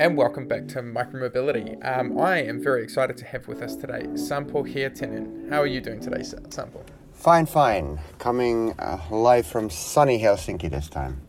And welcome back to Micromobility. Um, I am very excited to have with us today Sampo Hietanen. How are you doing today, Sampo? Fine, fine. Coming uh, live from sunny Helsinki this time.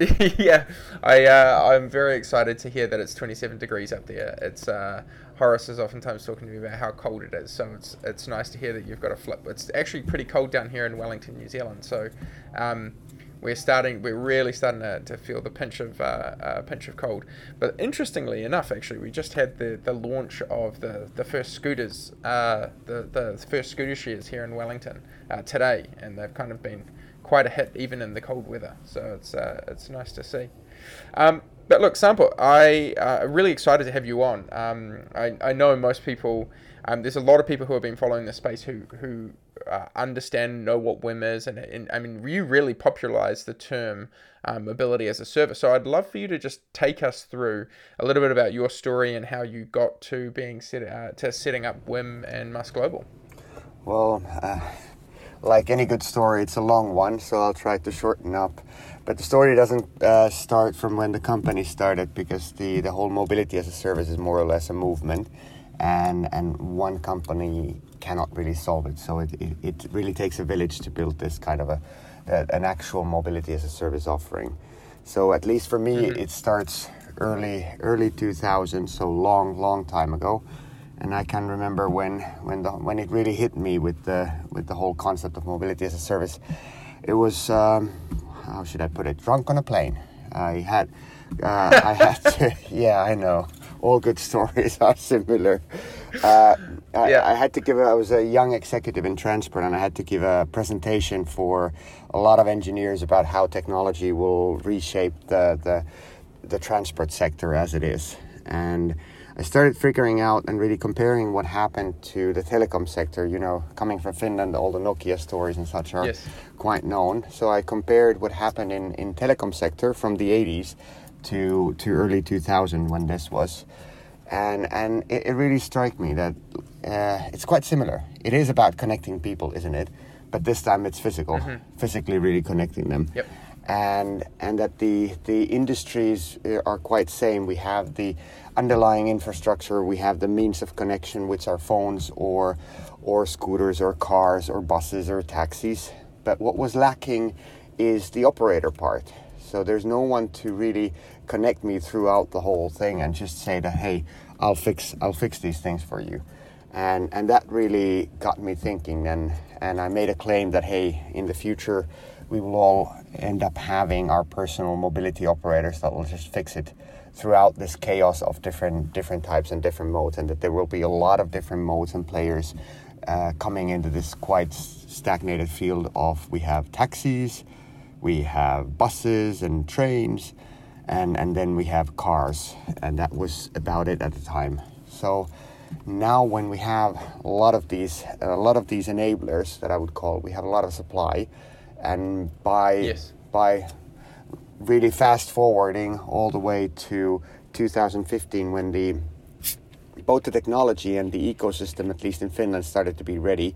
yeah, I uh, I'm very excited to hear that it's 27 degrees up there. It's uh, Horace is oftentimes talking to me about how cold it is, so it's it's nice to hear that you've got a flip. It's actually pretty cold down here in Wellington, New Zealand. So. Um, we're starting we're really starting to, to feel the pinch of uh, uh, pinch of cold. But interestingly enough actually we just had the, the launch of the, the first scooters uh, the, the first scooter shares here in Wellington uh, today. And they've kind of been quite a hit even in the cold weather. So it's uh, it's nice to see. Um, but look Sampo I uh, really excited to have you on. Um, I, I know most people um, there's a lot of people who have been following this space who who uh, understand, know what Whim is, and, and I mean, you really popularized the term um, mobility as a service. So I'd love for you to just take us through a little bit about your story and how you got to being set, uh, to setting up Whim and MaaS Global. Well, uh, like any good story, it's a long one, so I'll try to shorten up. But the story doesn't uh, start from when the company started because the, the whole mobility as a service is more or less a movement and and one company cannot really solve it. So it, it, it really takes a village to build this kind of a, a, an actual mobility as a service offering. So at least for me, mm-hmm. it starts early early 2000, so long long time ago. And I can remember when when the, when it really hit me with the with the whole concept of mobility as a service. It was um, how should I put it? Drunk on a plane. I had uh, I had to. Yeah, I know all good stories are similar. Uh, I, yeah. I, had to give. A, I was a young executive in transport, and I had to give a presentation for a lot of engineers about how technology will reshape the the, the transport sector as it is. And I started figuring out and really comparing what happened to the telecom sector. You know, coming from Finland, all the Nokia stories and such are yes. quite known. So I compared what happened in in telecom sector from the 80s to to early 2000 when this was, and and it, it really struck me that uh, it's quite similar. It is about connecting people, isn't it? But this time it's physical, mm-hmm. physically really connecting them. Yep. And and that the the industries uh, are quite same. We have the underlying infrastructure. We have the means of connection, which are phones or or scooters or cars or buses or taxis. But what was lacking is the operator part so there's no one to really connect me throughout the whole thing and just say that hey, I'll fix I'll fix these things for you. And and that really got me thinking and and I made a claim that hey, in the future we will all end up having our personal mobility operators that will just fix it throughout this chaos of different different types and different modes and that there will be a lot of different modes and players uh, coming into this quite stagnated field of we have taxis we have buses and trains, and, and then we have cars, and that was about it at the time. So now when we have a lot of these a lot of these enablers that I would call, we have a lot of supply, and by yes. by really fast forwarding all the way to 2015 when the both the technology and the ecosystem, at least in Finland, started to be ready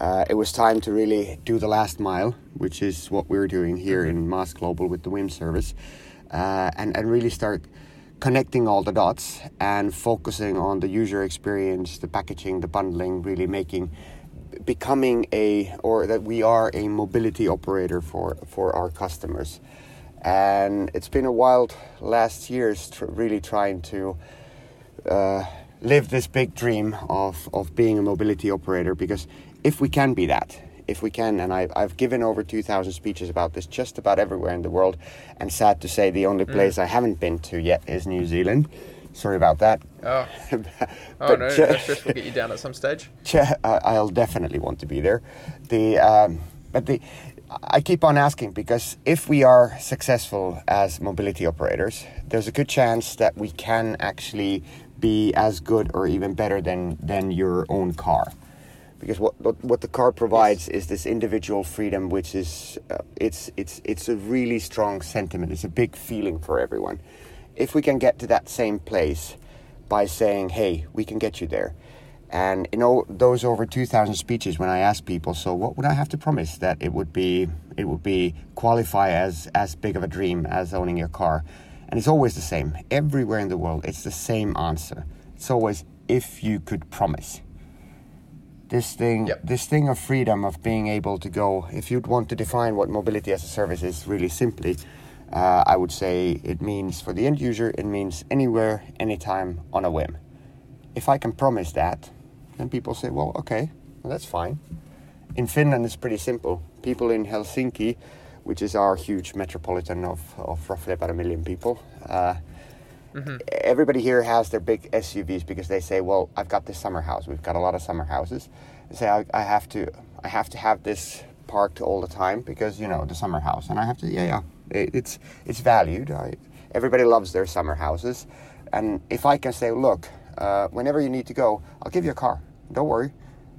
uh, it was time to really do the last mile, which is what we're doing here in MaaS Global with the Whim service, uh, and, and really start connecting all the dots and focusing on the user experience, the packaging, the bundling, really making becoming a or that we are a mobility operator for for our customers. And it's been a wild last years tr- really trying to uh, live this big dream of, of being a mobility operator because if we can be that, if we can, and I, I've given over 2,000 speeches about this just about everywhere in the world, and sad to say, the only mm. place mm. I haven't been to yet is New Zealand. Sorry about that. Oh, oh no, just get you down at some stage. I'll definitely want to be there. The um, but the I keep on asking because if we are successful as mobility operators, there's a good chance that we can actually be as good or even better than than your own car. Because what what, what the car provides yes. is this individual freedom, which is uh, it's it's it's a really strong sentiment. It's a big feeling for everyone. If we can get to that same place by saying, "Hey, we can get you there," And you know those over two thousand speeches when I ask people, so what would I have to promise that it would be it would be qualify as as big of a dream as owning your car, and it's always the same everywhere in the world. It's the same answer. It's always if you could promise. This thing, yep. this thing of freedom of being able to go. If you'd want to define what mobility as a service is, really simply, uh, I would say it means for the end user, it means anywhere, anytime, on a whim. If I can promise that, then people say, well, okay, well, that's fine. In Finland, it's pretty simple. People in Helsinki, which is our huge metropolitan of, of roughly about a million people, uh, mm-hmm. everybody here has their big SUVs because they say, well, I've got this summer house. We've got a lot of summer houses. They say, I, I have to, I have to have this parked all the time because you know the summer house, and I have to, yeah, yeah, it, it's it's valued. I, everybody loves their summer houses, and if I can say, look, uh, whenever you need to go, I'll give you a car. Don't worry.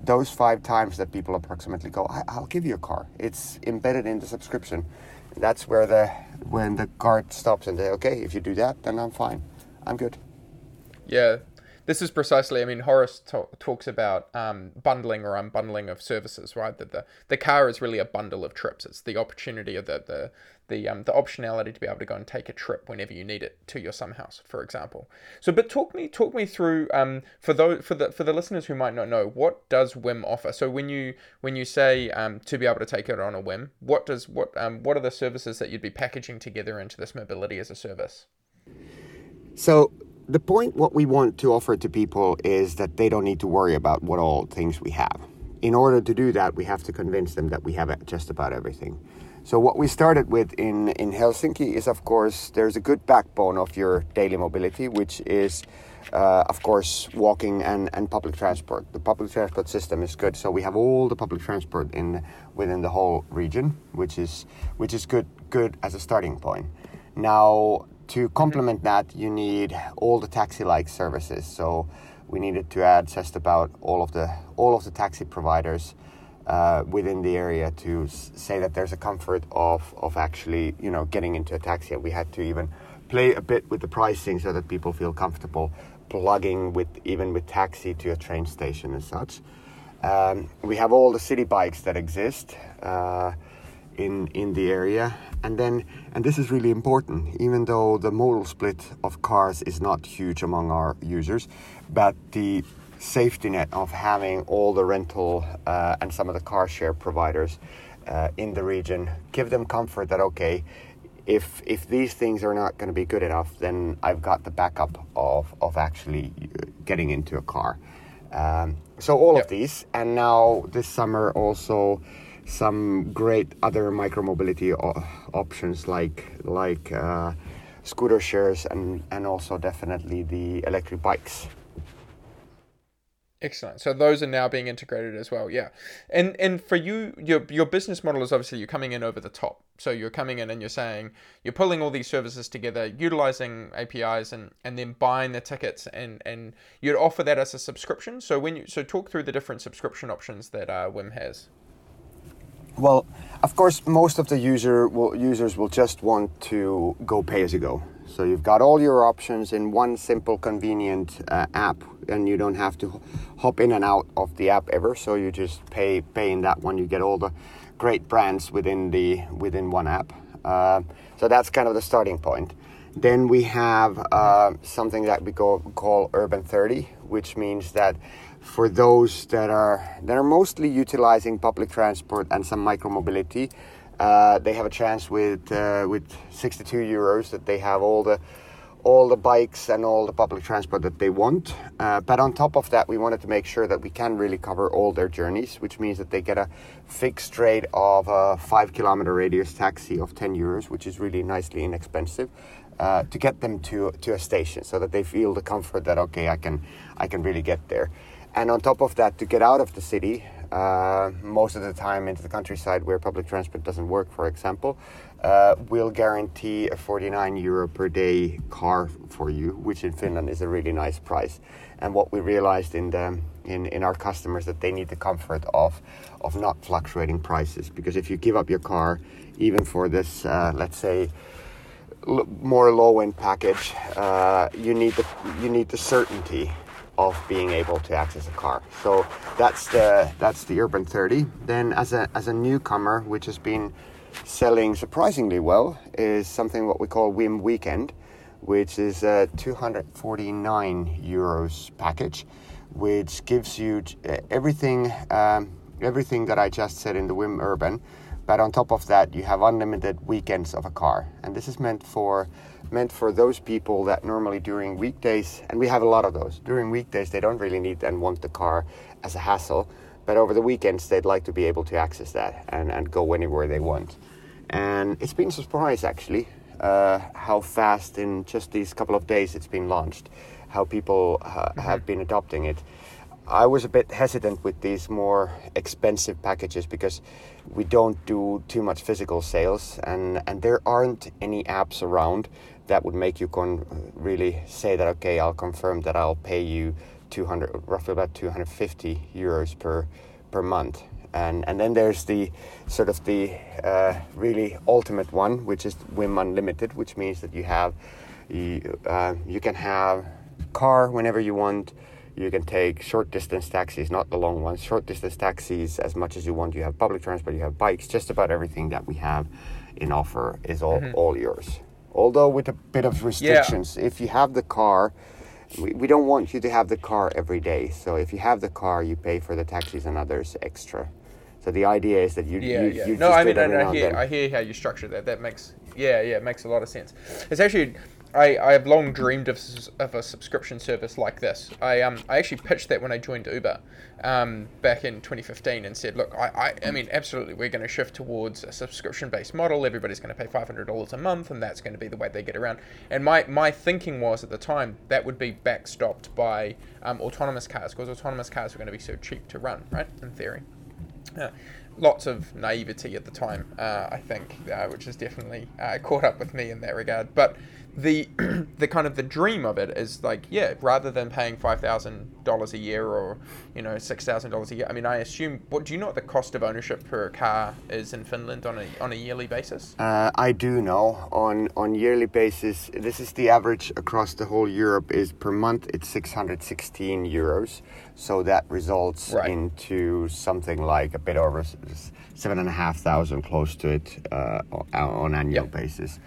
Those five times that people approximately go, I, will give you a car. It's embedded in the subscription. That's where the when the card stops and they okay, if you do that, then I'm fine. I'm good. Yeah, this is precisely. I mean, Horace talks about um, bundling or unbundling of services, right? That the the car is really a bundle of trips. It's the opportunity of the the the um, the optionality to be able to go and take a trip whenever you need it to your summer house, for example. So, but talk me talk me through um, for those for the for the listeners who might not know what does Whim offer. So when you when you say um, to be able to take it on a whim, what does what um, what are the services that you'd be packaging together into this mobility as a service? So the point what we want to offer to people is that they don't need to worry about what all things we have. In order to do that, we have to convince them that we have just about everything. So what we started with in, in Helsinki is, of course, there's a good backbone of your daily mobility, which is, uh, of course, walking and, and public transport. The public transport system is good, so we have all the public transport in within the whole region, which is which is good good as a starting point. Now to complement that, you need all the taxi-like services. So we needed to add just about all of the all of the taxi providers uh, within the area to say that there's a comfort of of actually you know getting into a taxi. We had to even play a bit with the pricing so that people feel comfortable plugging with even with taxi to a train station and such. Um, we have all the city bikes that exist. Uh, in in the area and then and this is really important even though the modal split of cars is not huge among our users but the safety net of having all the rental uh, and some of the car share providers uh, in the region give them comfort that okay if if these things are not going to be good enough then I've got the backup of of actually getting into a car um, so all yep. of these and now this summer also some great other micromobility options like like uh, scooter shares and and also definitely the electric bikes. Excellent. So those are now being integrated as well. Yeah. And and for you your your business model is obviously you're coming in over the top. So you're coming in and you're saying you're pulling all these services together, utilizing APIs and and then buying the tickets and and you'd offer that as a subscription. So when you so talk through the different subscription options that uh, Whim has. Well, of course, most of the user will, users will just want to go pay as you go. So you've got all your options in one simple, convenient uh, app, and you don't have to hop in and out of the app ever. So you just pay pay in that one. You get all the great brands within the within one app. Uh, so that's kind of the starting point. Then we have uh, something that we go, call Urban 30, which means that for those that are that are mostly utilizing public transport and some micromobility. Uh, they have a chance with uh, with 62 euros that they have all the all the bikes and all the public transport that they want. Uh, but on top of that, we wanted to make sure that we can really cover all their journeys, which means that they get a fixed rate of a five kilometer radius taxi of 10 euros, which is really nicely inexpensive. Uh, to get them to to a station, so that they feel the comfort that okay, I can I can really get there. And on top of that, to get out of the city, uh, most of the time into the countryside where public transport doesn't work, for example, uh, we'll guarantee a 49 euro per day car for you, which in Finland is a really nice price. And what we realized in the in, in our customers that they need the comfort of of not fluctuating prices because if you give up your car, even for this, uh, let's say more low end package, uh, you need the you need the certainty of being able to access a car. So that's the that's the Urban 30. Then as a as a newcomer, which has been selling surprisingly well, is something what we call Whim Weekend, which is a 249 euros package, which gives you everything um, everything that I just said in the Whim Urban. But on top of that, you have unlimited weekends of a car, and this is meant for meant for those people that normally during weekdays, and we have a lot of those, during weekdays they don't really need and want the car as a hassle, but over the weekends they'd like to be able to access that and, and go anywhere they want. And it's been a surprise actually uh, how fast in just these couple of days it's been launched, how people uh, mm-hmm. have been adopting it. I was a bit hesitant with these more expensive packages because we don't do too much physical sales and, and there aren't any apps around that would make you con- really say that okay I'll confirm that I'll pay you 200 roughly about 250 euros per per month. And and then there's the sort of the uh, really ultimate one which is Whim Unlimited which means that you have you, uh, you can have car whenever you want. You can take short distance taxis not the long ones. Short distance taxis as much as you want. You have public transport you have bikes just about everything that we have in offer is all, mm-hmm. all yours although with a bit of restrictions. Yeah. If you have the car, we, we don't want you to have the car every day. So if you have the car, you pay for the taxis and others extra. So the idea is that you yeah you, yeah. You no I mean I, I hear I hear how you structure that. That makes yeah yeah it makes a lot of sense. It's actually I, I have long dreamed of, of a subscription service like this. I um I actually pitched that when I joined Uber, um, back in 2015 and said, look, I, I, I mean absolutely we're going to shift towards a subscription based model. Everybody's going to pay $500 a month, and that's going to be the way they get around. And my my thinking was at the time that would be backstopped by um, autonomous cars because autonomous cars were going to be so cheap to run, right? In theory. Uh, lots of naivety at the time, uh, I think, uh, which has definitely uh, caught up with me in that regard. But the the kind of the dream of it is like yeah rather than paying five thousand dollars a year or you know six thousand dollars a year I mean I assume what do you know what the cost of ownership per car is in Finland on a on a yearly basis uh, I do know on on yearly basis this is the average across the whole Europe is per month it's 616 euros so that results right. into something like a bit over seven and a half thousand close to it uh, on annual yep. basis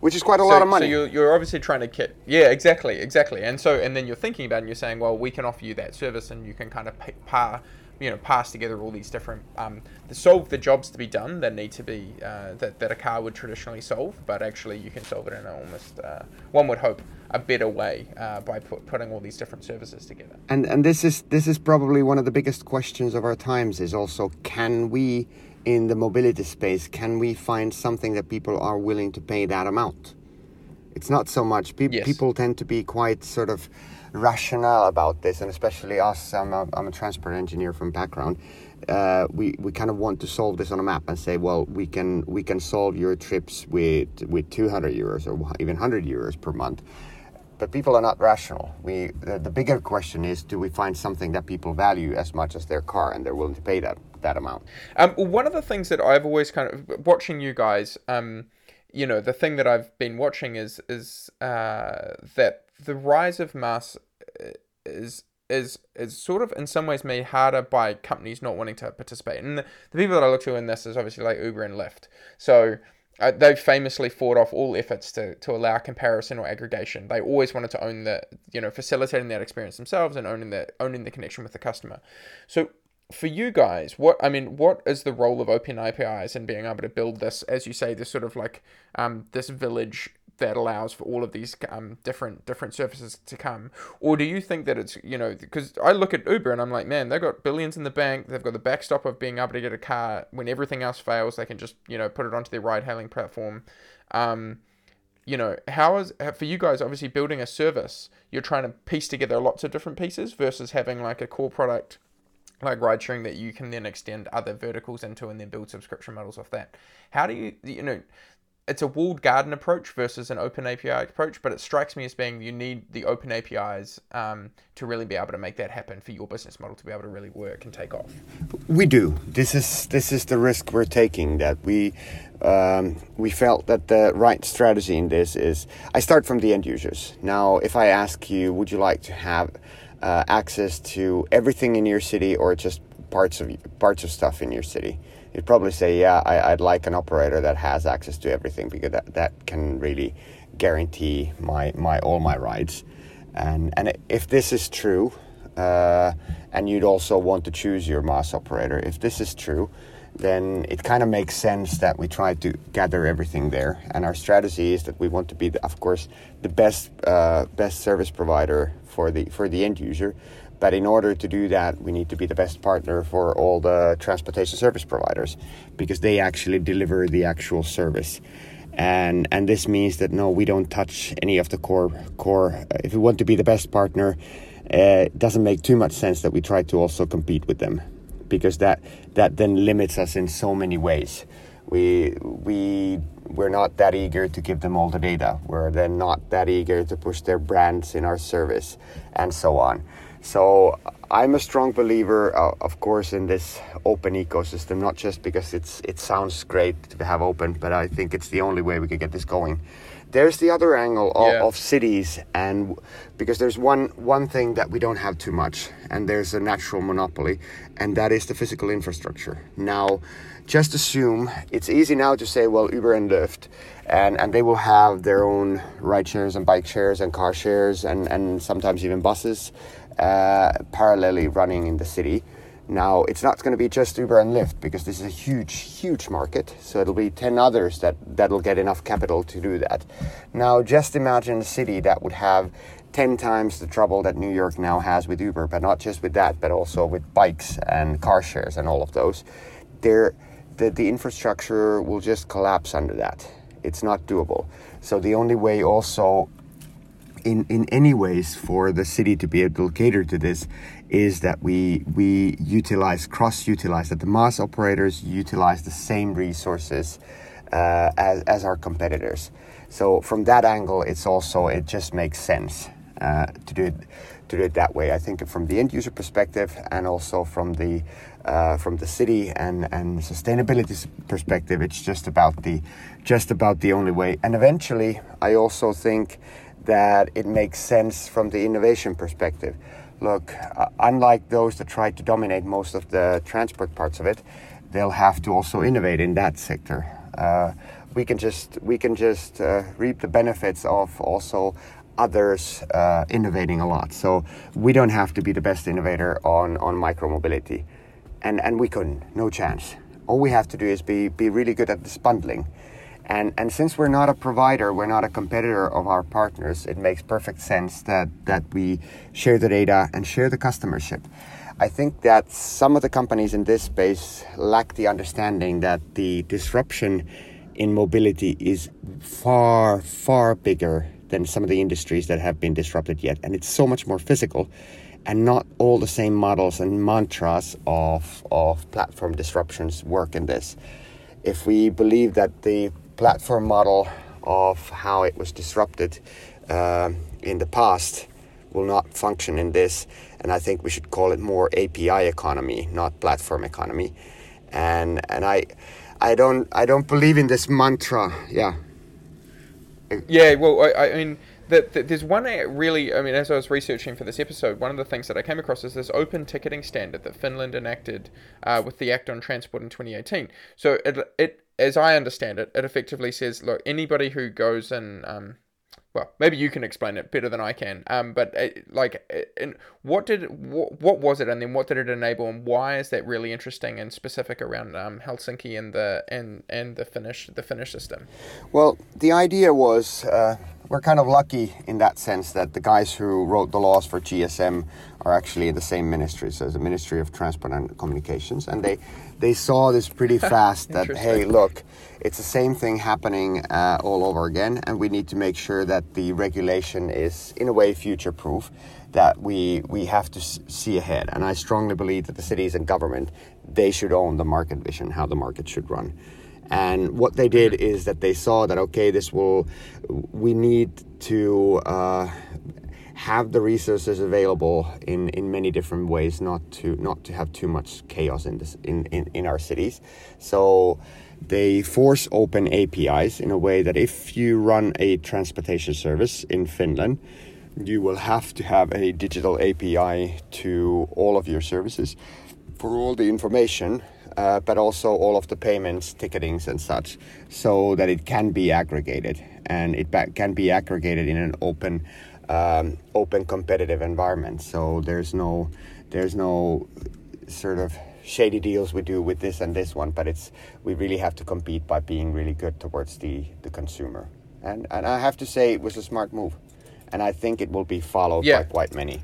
which is quite a so, lot of money. So you're, you're obviously trying to get yeah exactly exactly and so and then you're thinking about it and you're saying well we can offer you that service and you can kind of pay, par you know pass together all these different um, solve the jobs to be done that need to be uh, that, that a car would traditionally solve but actually you can solve it in almost uh, one would hope a better way uh, by put, putting all these different services together and and this is this is probably one of the biggest questions of our times is also can we in the mobility space, can we find something that people are willing to pay that amount? It's not so much. Pe- yes. People tend to be quite sort of rational about this, and especially us. I'm a, I'm a transport engineer from background. Uh, we, we kind of want to solve this on a map and say, well, we can we can solve your trips with with 200 euros or even 100 euros per month. But people are not rational. We the, the bigger question is, do we find something that people value as much as their car and they're willing to pay that that amount. Um, one of the things that I've always kind of watching you guys, um, you know, the thing that I've been watching is is uh, that the rise of MaaS uh, is is is sort of in some ways made harder by companies not wanting to participate. And the, the people that I look to in this is obviously like Uber and Lyft. So uh, they've famously fought off all efforts to, to allow comparison or aggregation. They always wanted to own the, you know, facilitating that experience themselves and owning the owning the connection with the customer. So for you guys, what I mean, what is the role of open APIs and being able to build this, as you say, this sort of like um, this village that allows for all of these um, different different services to come, or do you think that it's you know because I look at Uber and I'm like, man, they've got billions in the bank, they've got the backstop of being able to get a car. When everything else fails, they can just you know put it onto their ride hailing platform. Um, you know, how is for you guys obviously building a service, you're trying to piece together lots of different pieces versus having like a core product like ride sharing that you can then extend other verticals into and then build subscription models off that. How do you you know it's a walled garden approach versus an open API approach, but it strikes me as being you need the open APIs um, to really be able to make that happen for your business model to be able to really work and take off. We do. This is this is the risk we're taking. That we um, we felt that the right strategy in this is I start from the end users. Now, if I ask you, would you like to have uh, access to everything in your city or just parts of parts of stuff in your city? you'd probably say, yeah, I, would like an operator that has access to everything because that, that can really guarantee my, my all my rights. And, and if this is true, uh, and you'd also want to choose your MaaS operator, if this is true, then it kind of makes sense that we try to gather everything there. And our strategy is that we want to be, the, of course, the best uh, best service provider for the for the end user, but in order to do that, we need to be the best partner for all the transportation service providers because they actually deliver the actual service. And, and this means that no, we don't touch any of the core core. If we want to be the best partner, uh, it doesn't make too much sense that we try to also compete with them, because that that then limits us in so many ways. We we we're not that eager to give them all the data. We're then not that eager to push their brands in our service, and so on. So I'm a strong believer, uh, of course, in this open ecosystem. Not just because it's it sounds great to have open, but I think it's the only way we could get this going. There's the other angle of, yeah. of cities, and because there's one one thing that we don't have too much, and there's a natural monopoly, and that is the physical infrastructure. Now, just assume it's easy now to say, well, Uber and Lyft, and, and they will have their own ride shares and bike shares and car shares and, and sometimes even buses uh, parallelly running in the city. Now, it's not going to be just Uber and Lyft because this is a huge, huge market. So it'll be 10 others that, that'll get enough capital to do that. Now, just imagine a city that would have 10 times the trouble that New York now has with Uber, but not just with that, but also with bikes and car shares and all of those. There, the, the infrastructure will just collapse under that. It's not doable. So the only way also in, in any ways for the city to be able to cater to this is that we we utilize cross utilize that the MaaS operators utilize the same resources uh, as, as our competitors. So from that angle, it's also it just makes sense uh, to do it to do it that way. I think from the end user perspective and also from the uh, from the city and and sustainability perspective, it's just about the just about the only way. And eventually, I also think that it makes sense from the innovation perspective. Look, uh, unlike those that try to dominate most of the transport parts of it, they'll have to also innovate in that sector. Uh, we can just we can just uh, reap the benefits of also others uh, innovating a lot. So we don't have to be the best innovator on on micromobility, and and we couldn't, no chance. All we have to do is be be really good at this bundling and, and since we're not a provider, we're not a competitor of our partners, it makes perfect sense that, that we share the data and share the customership. I think that some of the companies in this space lack the understanding that the disruption in mobility is far, far bigger than some of the industries that have been disrupted yet. And it's so much more physical and not all the same models and mantras of, of platform disruptions work in this. If we believe that the platform model of how it was disrupted uh, in the past will not function in this. And I think we should call it more API economy, not platform economy. And and I I don't I don't believe in this mantra. Yeah. Yeah. Well, I, I mean. That, there's one really, I mean, as I was researching for this episode, one of the things that I came across is this open ticketing standard that Finland enacted uh, with the Act on Transport in 2018. So it, it as I understand it, it effectively says, look, anybody who goes and um, well, maybe you can explain it better than I can. Um, but it, uh, like, and uh, what did what, what was it, and then what did it enable, and why is that really interesting and specific around um, Helsinki and the and and the Finnish the Finnish system? Well, the idea was. Uh, we're kind of lucky in that sense that the guys who wrote the laws for GSM are actually in the same ministry, so the Ministry of Transport and Communications, and they they saw this pretty fast that hey, look, it's the same thing happening uh, all over again, and we need to make sure that the regulation is in a way future proof. That we we have to see ahead, and I strongly believe that the cities and government they should own the market vision, how the market should run. And what they did is that they saw that okay, this will we need to. Uh, have the resources available in, in many different ways, not to not to have too much chaos in this in, in, in our cities. So they force open APIs in a way that if you run a transportation service in Finland, you will have to have a digital API to all of your services for all the information, uh, but also all of the payments, ticketings, and such, so that it can be aggregated and it can be aggregated in an open um, open competitive environment. So there's no there's no sort of shady deals we do with this and this one, but it's we really have to compete by being really good towards the the consumer. And and I have to say it was a smart move, and I think it will be followed yeah. by quite many.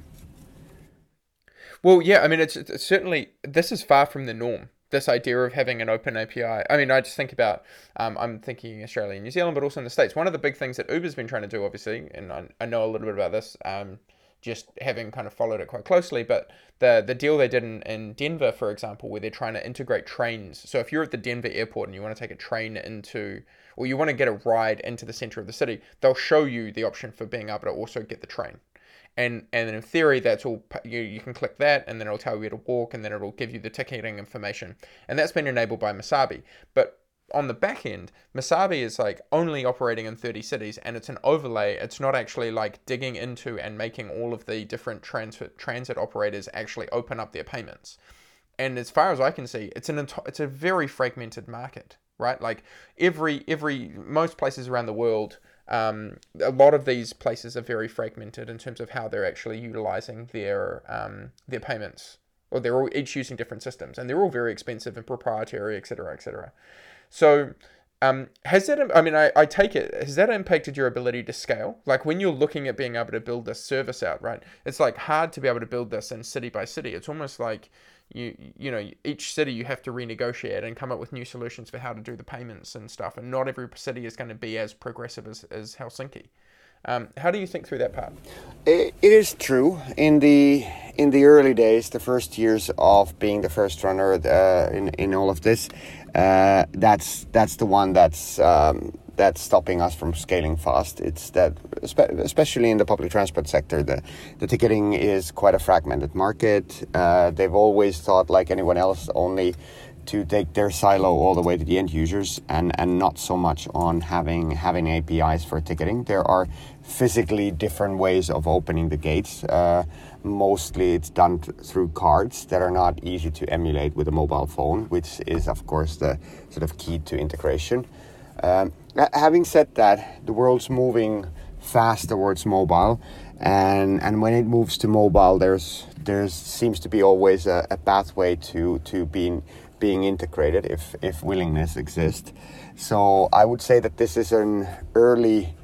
Well, yeah, I mean, it's, it's certainly this is far from the norm this idea of having an open API. I mean, I just think about, um, I'm thinking Australia and New Zealand, but also in the States. One of the big things that Uber's been trying to do, obviously, and I, I know a little bit about this, um, just having kind of followed it quite closely, but the the deal they did in, in Denver, for example, where they're trying to integrate trains. So if you're at the Denver airport and you want to take a train into, or you want to get a ride into the center of the city, they'll show you the option for being able to also get the train and and in theory that's all you, you can click that and then it'll tell you where to walk and then it'll give you the ticketing information. And that's been enabled by Masabi but on the back end Masabi is like only operating in 30 cities and it's an overlay. It's not actually like digging into and making all of the different transit transit operators actually open up their payments. And as far as I can see it's an it's a very fragmented market right? Like every every most places around the world um, a lot of these places are very fragmented in terms of how they're actually utilizing their um, their payments, or they're all each using different systems, and they're all very expensive and proprietary, etc., etc. So, um, has that? I mean, I, I take it has that impacted your ability to scale? Like when you're looking at being able to build this service out, right? It's like hard to be able to build this in city by city. It's almost like you you know each city you have to renegotiate and come up with new solutions for how to do the payments and stuff and not every city is going to be as progressive as, as helsinki. Um, how do you think through that part? It, it is true. In the in the early days the first years of being the first runner uh, in, in all of this uh, that's that's the one that's um, that's stopping us from scaling fast. It's that, especially in the public transport sector, the, the ticketing is quite a fragmented market. Uh, they've always thought, like anyone else, only to take their silo all the way to the end users and, and not so much on having having APIs for ticketing. There are physically different ways of opening the gates. Uh, mostly it's done through cards that are not easy to emulate with a mobile phone, which is, of course, the sort of key to integration. Um, having said that, the world's moving fast towards mobile, and and when it moves to mobile, there's there seems to be always a, a pathway to to being being integrated if if willingness exists. So I would say that this is an early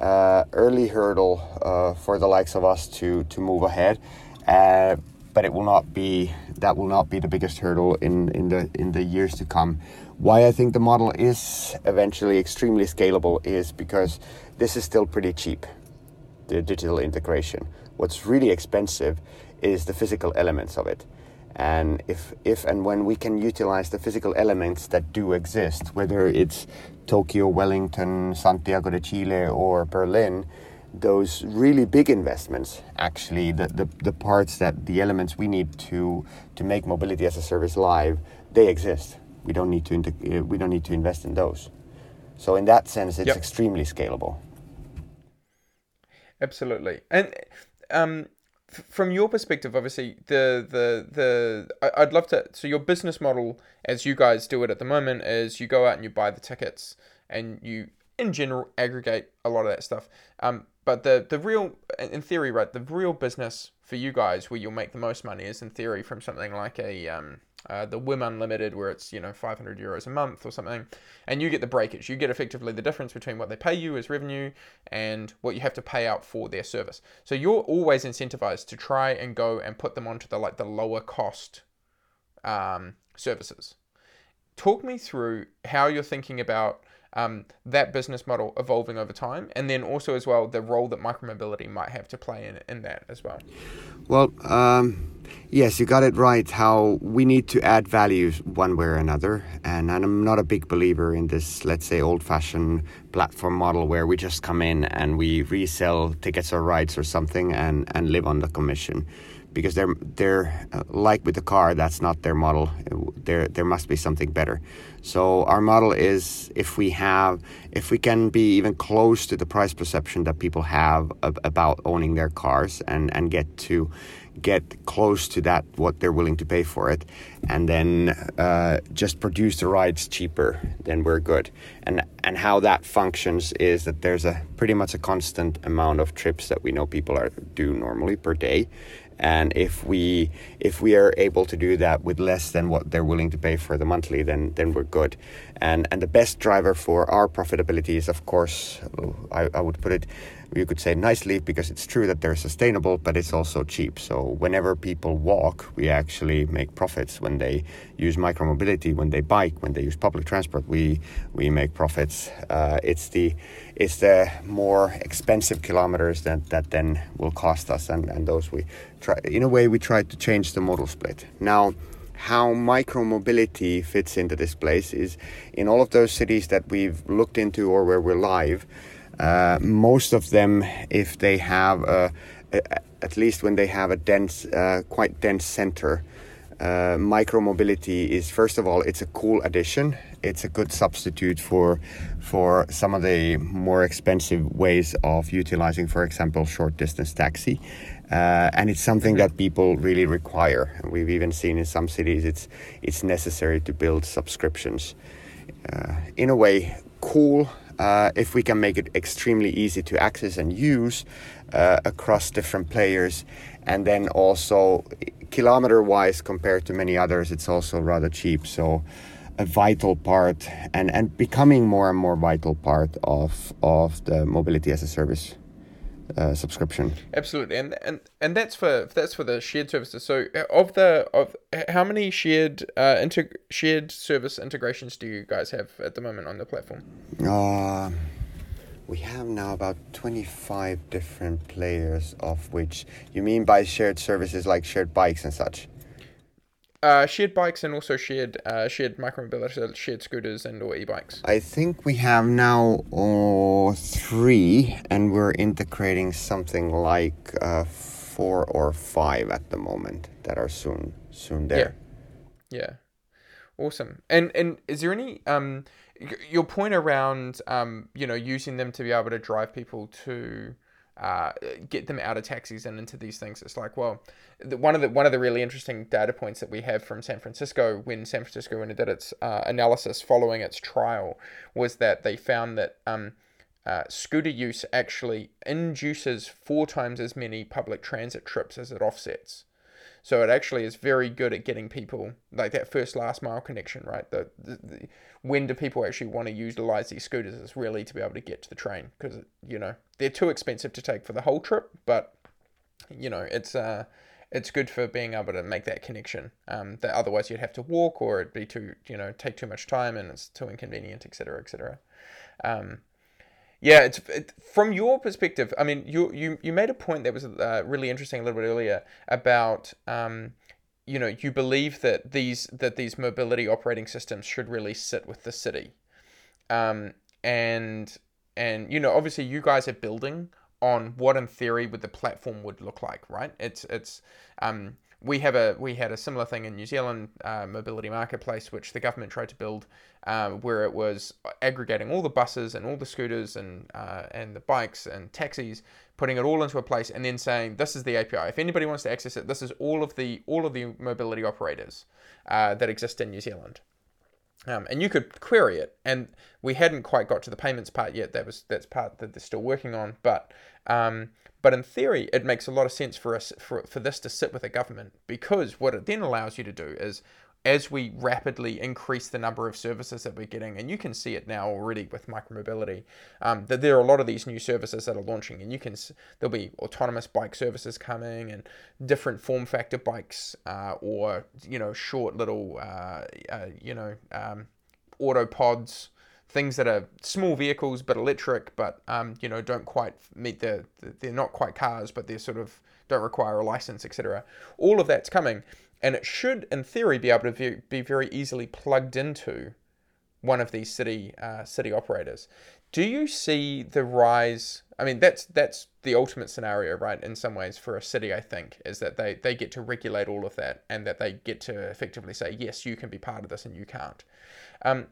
uh, early hurdle uh, for the likes of us to to move ahead. Uh, but it will not be that will not be the biggest hurdle in, in the in the years to come. Why I think the model is eventually extremely scalable is because this is still pretty cheap, the digital integration. What's really expensive is the physical elements of it. And if, if and when we can utilize the physical elements that do exist, whether it's Tokyo, Wellington, Santiago de Chile, or Berlin, those really big investments actually the, the, the parts that the elements we need to to make mobility as a service live they exist we don't need to uh, we don't need to invest in those. So in that sense it's yep. extremely scalable. Absolutely. And um, from your perspective obviously the the the i'd love to so your business model as you guys do it at the moment is you go out and you buy the tickets and you in general aggregate a lot of that stuff. Um, but the the real, in theory, right, the real business for you guys where you'll make the most money is in theory from something like a um, uh, the Whim Unlimited, where it's you know 500 euros a month or something, and you get the breakage. You get effectively the difference between what they pay you as revenue and what you have to pay out for their service. So you're always incentivized to try and go and put them onto the like the lower cost um, services. talk me through how you're thinking about um, that business model evolving over time, and then also as well the role that micromobility might have to play in in that as well. Well, um, yes, you got it right. How we need to add values one way or another, and I'm not a big believer in this, let's say, old-fashioned platform model where we just come in and we resell tickets or rides or something and and live on the commission because they're they're uh, like with the car that's not their model. There there must be something better. So our model is if we have if we can be even close to the price perception that people have ab- about owning their cars and and get to get close to that what they're willing to pay for it and then uh, just produce the rides cheaper then we're good. And and how that functions is that there's a pretty much a constant amount of trips that we know people are do normally per day and if we if we are able to do that with less than what they're willing to pay for the monthly then then we're good. And and the best driver for our profitability is of course oh, I, I would put it you could say nicely because it's true that they're sustainable, but it's also cheap. So whenever people walk, we actually make profits. When they use micromobility, when they bike, when they use public transport, we we make profits. Uh, it's the it's the more expensive kilometers that that then will cost us, and and those we try in a way we try to change the modal split now how micromobility fits into this place is in all of those cities that we've looked into or where we're live uh, most of them, if they have a, a, at least when they have a dense, uh, quite dense center, uh, micromobility is first of all it's a cool addition. It's a good substitute for for some of the more expensive ways of utilizing, for example, short distance taxi. Uh, and it's something that people really require. We've even seen in some cities it's it's necessary to build subscriptions. Uh, in a way, cool uh, if we can make it extremely easy to access and use uh, across different players, and then also kilometer wise compared to many others, it's also rather cheap. So a vital part and, and becoming more and more vital part of of the mobility as a service uh, subscription. Absolutely, and and and that's for that's for the shared services. So uh, of the of how many shared uh, inter- shared service integrations do you guys have at the moment on the platform? Uh, we have now about 25 different players of which you mean by shared services like shared bikes and such uh, shared bikes and also shared uh, shared micromobility, shared scooters and or e-bikes. I think we have now uh, three, and we're integrating something like uh, four or five at the moment that are soon soon there. Yeah, yeah, awesome. And and is there any um your point around um you know using them to be able to drive people to uh, get them out of taxis and into these things. It's like, well, the, one of the one of the really interesting data points that we have from San Francisco when San Francisco when it did its uh, analysis following its trial was that they found that um, uh, scooter use actually induces four times as many public transit trips as it offsets. So it actually is very good at getting people like that first last mile connection, right? The, the, the when do people actually want to utilize these scooters is really to be able to get to the train because you know they're too expensive to take for the whole trip, but you know it's uh it's good for being able to make that connection. Um, that otherwise you'd have to walk or it'd be too you know take too much time and it's too inconvenient, etc., etc. Um, yeah, it's it, from your perspective. I mean, you you you made a point that was uh, really interesting a little bit earlier about um, you know, you believe that these that these mobility operating systems should really sit with the city, um, and and you know, obviously, you guys are building on what in theory would the platform would look like, right? It's it's um, we have a we had a similar thing in New Zealand uh, mobility marketplace, which the government tried to build, um, where it was aggregating all the buses and all the scooters and uh, and the bikes and taxis, putting it all into a place, and then saying this is the API. If anybody wants to access it, this is all of the all of the mobility operators uh, that exist in New Zealand. Um, and you could query it, and we hadn't quite got to the payments part yet. That was that's part that they're still working on, but um, but in theory, it makes a lot of sense for us for, for this to sit with a government because what it then allows you to do is as we rapidly increase the number of services that we're getting, and you can see it now already with micromobility, um, that there are a lot of these new services that are launching, and you can there'll be autonomous bike services coming, and different form factor bikes, uh, or you know short little uh, uh, you know um, auto pods things that are small vehicles but electric, but um, you know don't quite meet the, they're not quite cars, but they're sort of don't require a license, etc. All of that's coming, and it should, in theory, be able to be very easily plugged into one of these city uh, city operators. Do you see the rise? I mean, that's that's the ultimate scenario, right? In some ways, for a city, I think, is that they they get to regulate all of that, and that they get to effectively say, yes, you can be part of this, and you can't. Um,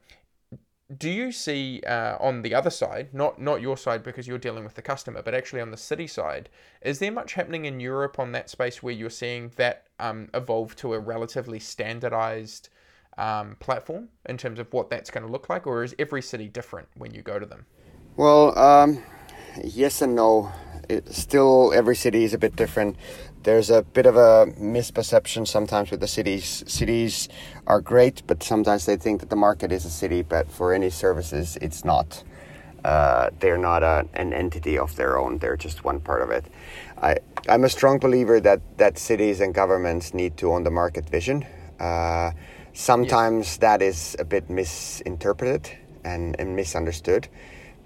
do you see uh, on the other side, not not your side because you're dealing with the customer, but actually on the city side, is there much happening in Europe on that space where you're seeing that um, evolve to a relatively standardized um, platform in terms of what that's going to look like, or is every city different when you go to them? Well, um, yes and no. It, still, every city is a bit different there's a bit of a misperception sometimes with the cities. Cities are great, but sometimes they think that the market is a city, but for any services, it's not. Uh, they're not a, an entity of their own. They're just one part of it. I, I'm a strong believer that, that cities and governments need to own the market vision. Uh, sometimes yes. that is a bit misinterpreted and, and misunderstood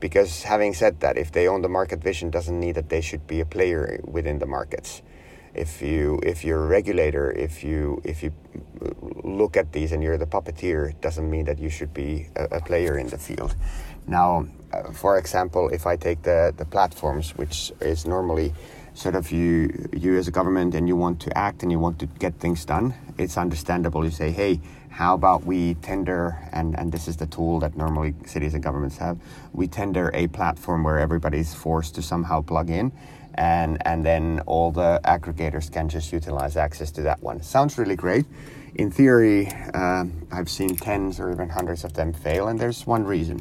because having said that, if they own the market vision, doesn't mean that they should be a player within the markets. If you if you're a regulator if you if you look at these and you're the puppeteer it doesn't mean that you should be a, a player in the field. Now uh, for example if i take the the platforms which is normally sort of you you as a government and you want to act and you want to get things done it's understandable. You say hey how about we tender and and this is the tool that normally cities and governments have we tender a platform where everybody's forced to somehow plug in and and then all the aggregators can just utilize access to that one. Sounds really great. In theory, um, I've seen tens or even hundreds of them fail, and there's one reason: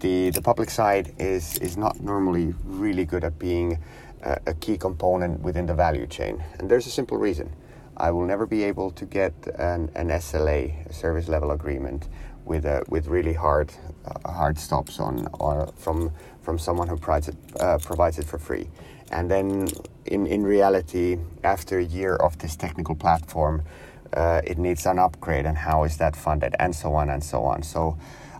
the the public side is is not normally really good at being a, a key component within the value chain, and there's a simple reason. I will never be able to get an, an SLA, a service level agreement, with a, with really hard uh, hard stops on, on from from someone who provides it uh, provides it for free. And then in, in reality, after a year of this technical platform, uh, it needs an upgrade and how is that funded and so on and so on. So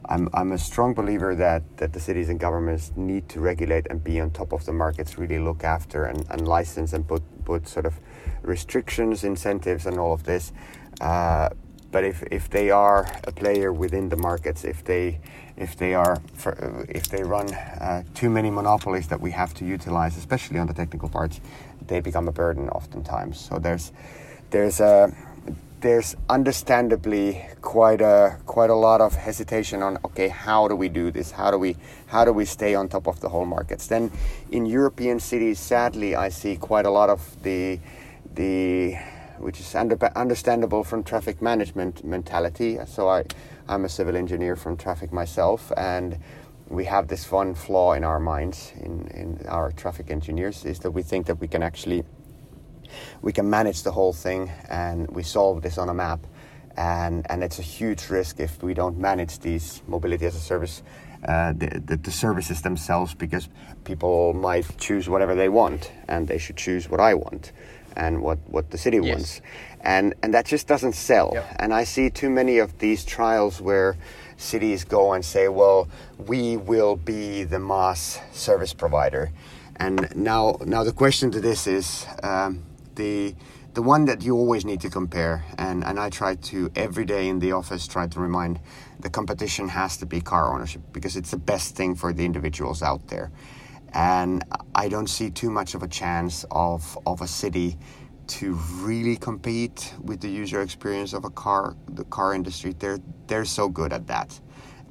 I'm, I'm a strong believer that, that the cities and governments need to regulate and be on top of the markets, really look after and, and license and put, put sort of restrictions, incentives, and all of this. Uh, but if, if they are a player within the markets, if they if they are for, if they run uh, too many monopolies that we have to utilize, especially on the technical parts, they become a burden oftentimes. So there's there's a there's understandably quite a quite a lot of hesitation on okay how do we do this how do we how do we stay on top of the whole markets then in European cities sadly I see quite a lot of the the which is under, understandable from traffic management mentality. So I, I'm a civil engineer from traffic myself, and we have this one flaw in our minds, in, in our traffic engineers, is that we think that we can actually we can manage the whole thing and we solve this on a map. And, and it's a huge risk if we don't manage these mobility as a service uh, the, the, the, services themselves because people might choose whatever they want and they should choose what I want and what, what the city yes. wants. And, and that just doesn't sell. Yep. And I see too many of these trials where cities go and say, well, we will be the MaaS service provider. And now, now the question to this is um, the, the one that you always need to compare. And, and I try to, every day in the office, try to remind the competition has to be car ownership because it's the best thing for the individuals out there and I don't see too much of a chance of of a city to really compete with the user experience of a car the car industry they're they're so good at that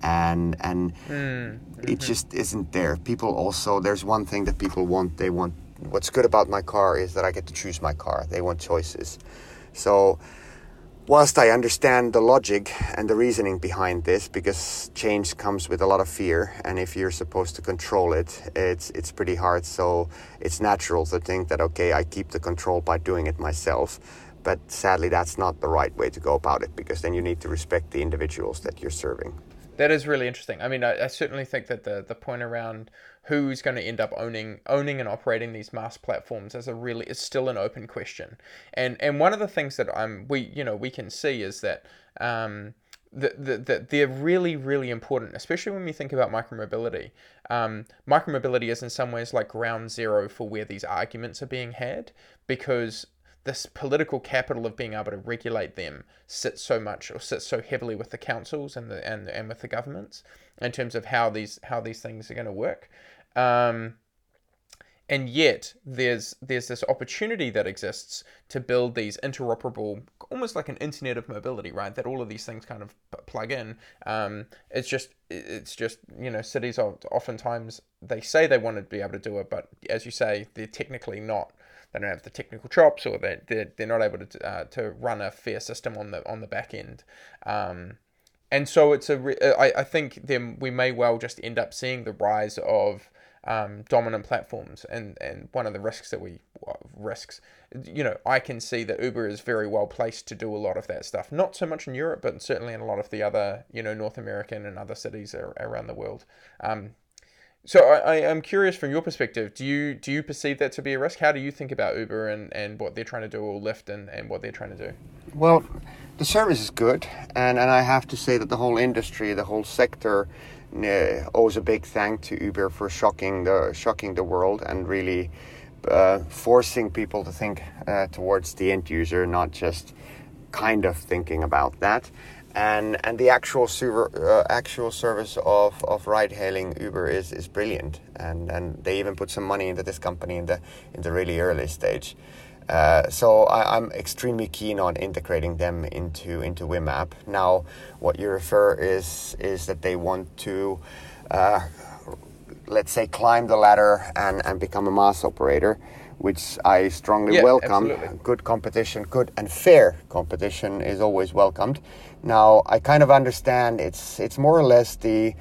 and and mm. it mm-hmm. just isn't there people also there's one thing that people want they want what's good about my car is that I get to choose my car they want choices so whilst I understand the logic and the reasoning behind this, because change comes with a lot of fear, and if you're supposed to control it, it's it's pretty hard. So it's natural to think that okay, I keep the control by doing it myself. but sadly, that's not the right way to go about it because then you need to respect the individuals that you're serving. That is really interesting. I mean, I, I certainly think that the the point around who's going to end up owning owning and operating these MaaS platforms is a really is still an open question. And and one of the things that I'm we you know we can see is that um, that the, the, they're really really important, especially when we think about micromobility. Um, micromobility is in some ways like ground zero for where these arguments are being had because this political capital of being able to regulate them sits so much or sits so heavily with the councils and the and, and with the governments in terms of how these how these things are going to work. Um, and yet there's there's this opportunity that exists to build these interoperable almost like an internet of mobility right that all of these things kind of plug in um, it's just it's just you know cities oftentimes they say they want to be able to do it but as you say they're technically not they don't have the technical chops or they they're, they're not able to uh, to run a fair system on the on the back end. Um, and so it's a re- I, I think then we may well just end up seeing the rise of um, dominant platforms and and one of the risks that we risks you know I can see that Uber is very well placed to do a lot of that stuff. Not so much in Europe but certainly in a lot of the other you know North American and other cities around the world. Um, so I, I am curious from your perspective do you do you perceive that to be a risk how do you think about Uber and, and what they're trying to do or Lyft and, and what they're trying to do well the service is good and, and I have to say that the whole industry the whole sector uh, owes a big thank to Uber for shocking the shocking the world and really uh, forcing people to think uh, towards the end user, not just kind of thinking about that. And and the actual server, uh, actual service of, of ride hailing Uber is, is brilliant, and and they even put some money into this company in the in the really early stage. Uh, so I, am extremely keen on integrating them into into Whim app. Now, what you refer is is that they want to, uh, let's say, climb the ladder and, and become a MaaS operator, which I strongly yeah, welcome. Absolutely. Good competition, good and fair competition is always welcomed. Now, I kind of understand it's it's more or less the,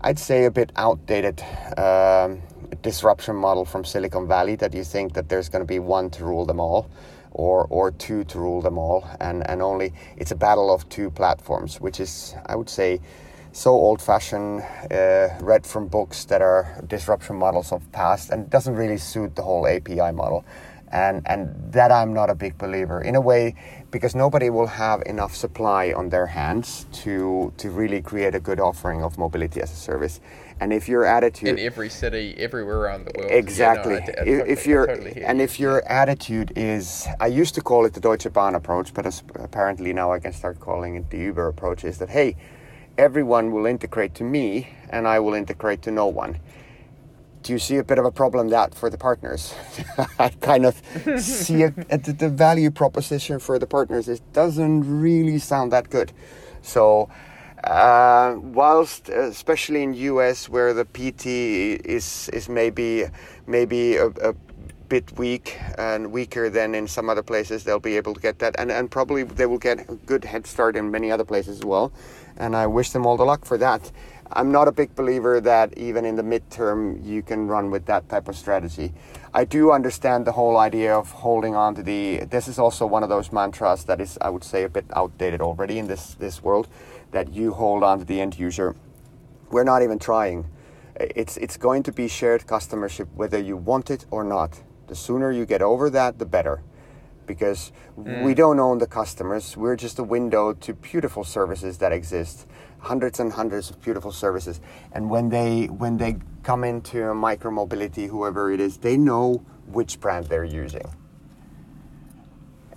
I'd say, a bit outdated. Um, disruption model from Silicon Valley that you think that there's going to be one to rule them all or or two to rule them all and and only it's a battle of two platforms which is I would say so old fashioned uh, read from books that are disruption models of the past and doesn't really suit the whole API model and and that I'm not a big believer in a way because nobody will have enough supply on their hands to to really create a good offering of mobility as a service and if your attitude in every city, everywhere around the world, exactly. Yeah, no, I, I if, totally, if your totally and if your attitude is, I used to call it the Deutsche Bahn approach, but apparently now I can start calling it the Uber approach. Is that hey, everyone will integrate to me, and I will integrate to no one. Do you see a bit of a problem that for the partners? I kind of see it, the value proposition for the partners. It doesn't really sound that good. So uh, whilst, especially in US, where the PT is is maybe maybe a, a, bit weak and weaker than in some other places, they'll be able to get that, and and probably they will get a good head start in many other places as well. And I wish them all the luck for that. I'm not a big believer that even in the midterm you can run with that type of strategy. I do understand the whole idea of holding on to the. This is also one of those mantras that is, I would say, a bit outdated already in this this world that you hold on to the end user. We're not even trying. It's, it's going to be shared customership whether you want it or not. The sooner you get over that, the better. Because mm. we don't own the customers, we're just a window to beautiful services that exist. Hundreds and hundreds of beautiful services. And when they when they come into a micromobility, whoever it is, they know which brand they're using.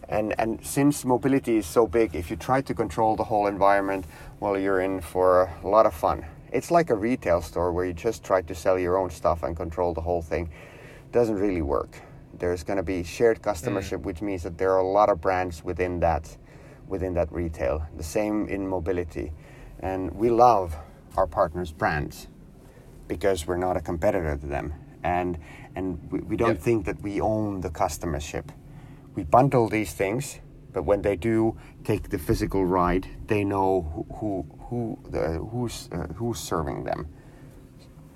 And, and since mobility is so big, if you try to control the whole environment, well, you're in for a lot of fun. It's like a retail store where you just try to sell your own stuff and control the whole thing. Doesn't really work. There's going to be shared customership, mm. which means that there are a lot of brands within that, within that retail. The same in mobility, and we love our partners' brands because we're not a competitor to them, and and we, we don't yep. think that we own the customership we bundle these things, but when they do take the physical ride, they know who who, who the, who's uh, who's serving them.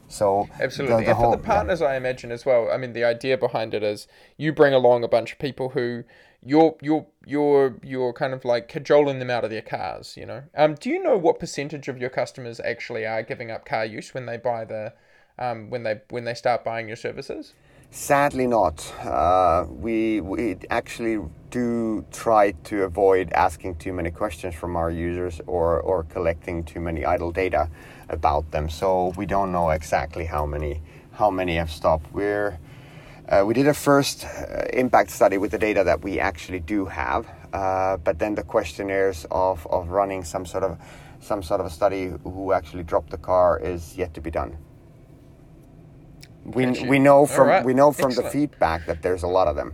So absolutely, the, the and whole, for the partners, yeah. I imagine as well. I mean, the idea behind it is you bring along a bunch of people who you're you're you're you're kind of like cajoling them out of their cars. You know, um, do you know what percentage of your customers actually are giving up car use when they buy the um, when they when they start buying your services? Sadly, not. Uh, we we actually do try to avoid asking too many questions from our users or or collecting too many idle data about them. So we don't know exactly how many how many have stopped. We're uh, we did a first uh, impact study with the data that we actually do have, uh, but then the questionnaires of, of running some sort of some sort of a study who actually dropped the car is yet to be done. We, we know from right. we know from Excellent. the feedback that there's a lot of them.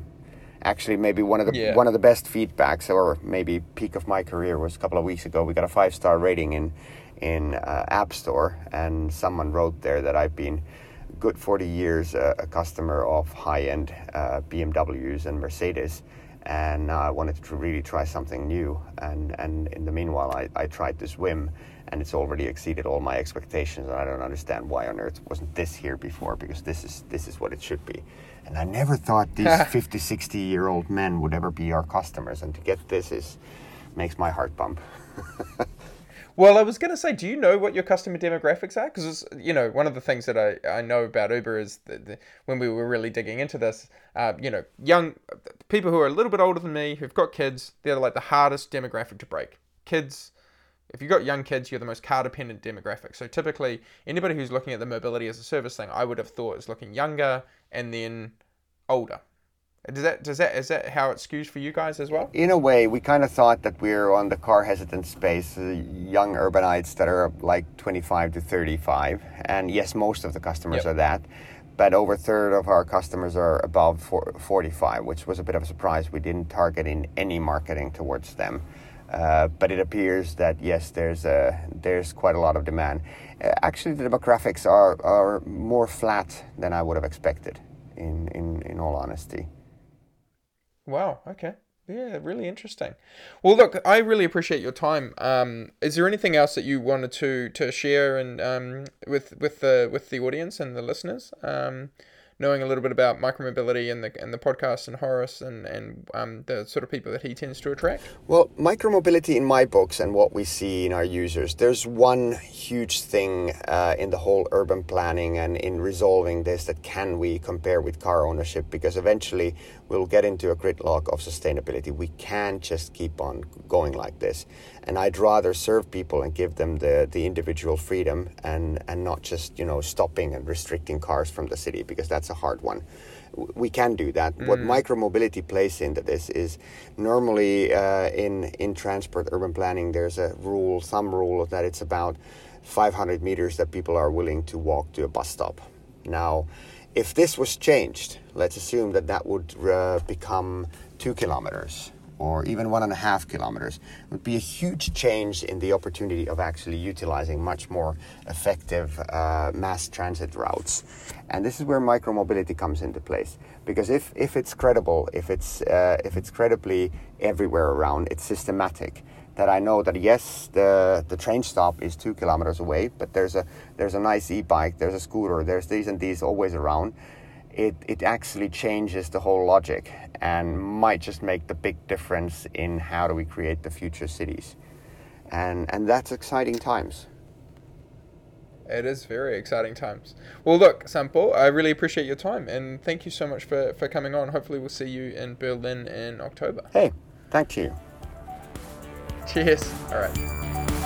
Actually, maybe one of the yeah. one of the best feedbacks, or maybe peak of my career, was a couple of weeks ago. We got a five star rating in in uh, App Store, and someone wrote there that I've been good 40 years uh, a customer of high-end uh, BMWs and Mercedes and I wanted to really try something new and, and in the meanwhile I, I tried this Whim and it's already exceeded all my expectations and I don't understand why on earth wasn't this here before because this is this is what it should be and I never thought these 50 60 year old men would ever be our customers and to get this is makes my heart bump Well, I was going to say, do you know what your customer demographics are? Because, you know, one of the things that I, I know about Uber is that the, when we were really digging into this, uh, you know, young people who are a little bit older than me, who've got kids, they're like the hardest demographic to break. Kids, if you've got young kids, you're the most car dependent demographic. So typically, anybody who's looking at the mobility as a service thing, I would have thought is looking younger and then older. Does that does that is that how it skews for you guys as well? In a way, we kind of thought that we're on the car hesitant space, uh, young urbanites that are like 25 to 35, and yes, most of the customers yep. are that, but over a third of our customers are above 45, which was a bit of a surprise. We didn't target in any marketing towards them. Uh, but it appears that yes, there's a, there's quite a lot of demand. Uh, actually, the demographics are, are more flat than I would have expected. In, in, in all honesty. Wow. Okay. Yeah, really interesting. Well, look, I really appreciate your time. Um, is there anything else that you wanted to to share and um, with with the with the audience and the listeners? Um, knowing a little bit about micromobility and the and the podcast and Horace and and um, the sort of people that he tends to attract? Well, micromobility in my books and what we see in our users, there's one huge thing uh, in the whole urban planning and in resolving this that can we compare with car ownership because eventually we'll get into a gridlock of sustainability. We can't just keep on going like this and I'd rather serve people and give them the, the individual freedom and, and not just you know stopping and restricting cars from the city because that's a hard one. We can do that. Mm. What micromobility plays into this is normally uh, in in transport urban planning there's a rule, some rule that it's about 500 meters that people are willing to walk to a bus stop. Now, if this was changed, let's assume that that would uh, become two kilometers or even one and a half kilometers it would be a huge change in the opportunity of actually utilizing much more effective uh, mass transit routes. And this is where micromobility comes into place because if, if it's credible, if it's, uh, if it's credibly everywhere around, it's systematic. That I know that yes, the, the train stop is two kilometers away, but there's a there's a nice e-bike, there's a scooter, there's these and these always around it, it actually changes the whole logic and might just make the big difference in how do we create the future cities. And, and that's exciting times. It is very exciting times. Well, look, Sampo, I really appreciate your time and thank you so much for, for coming on. Hopefully, we'll see you in Berlin in October. Hey, thank you. Cheers. All right.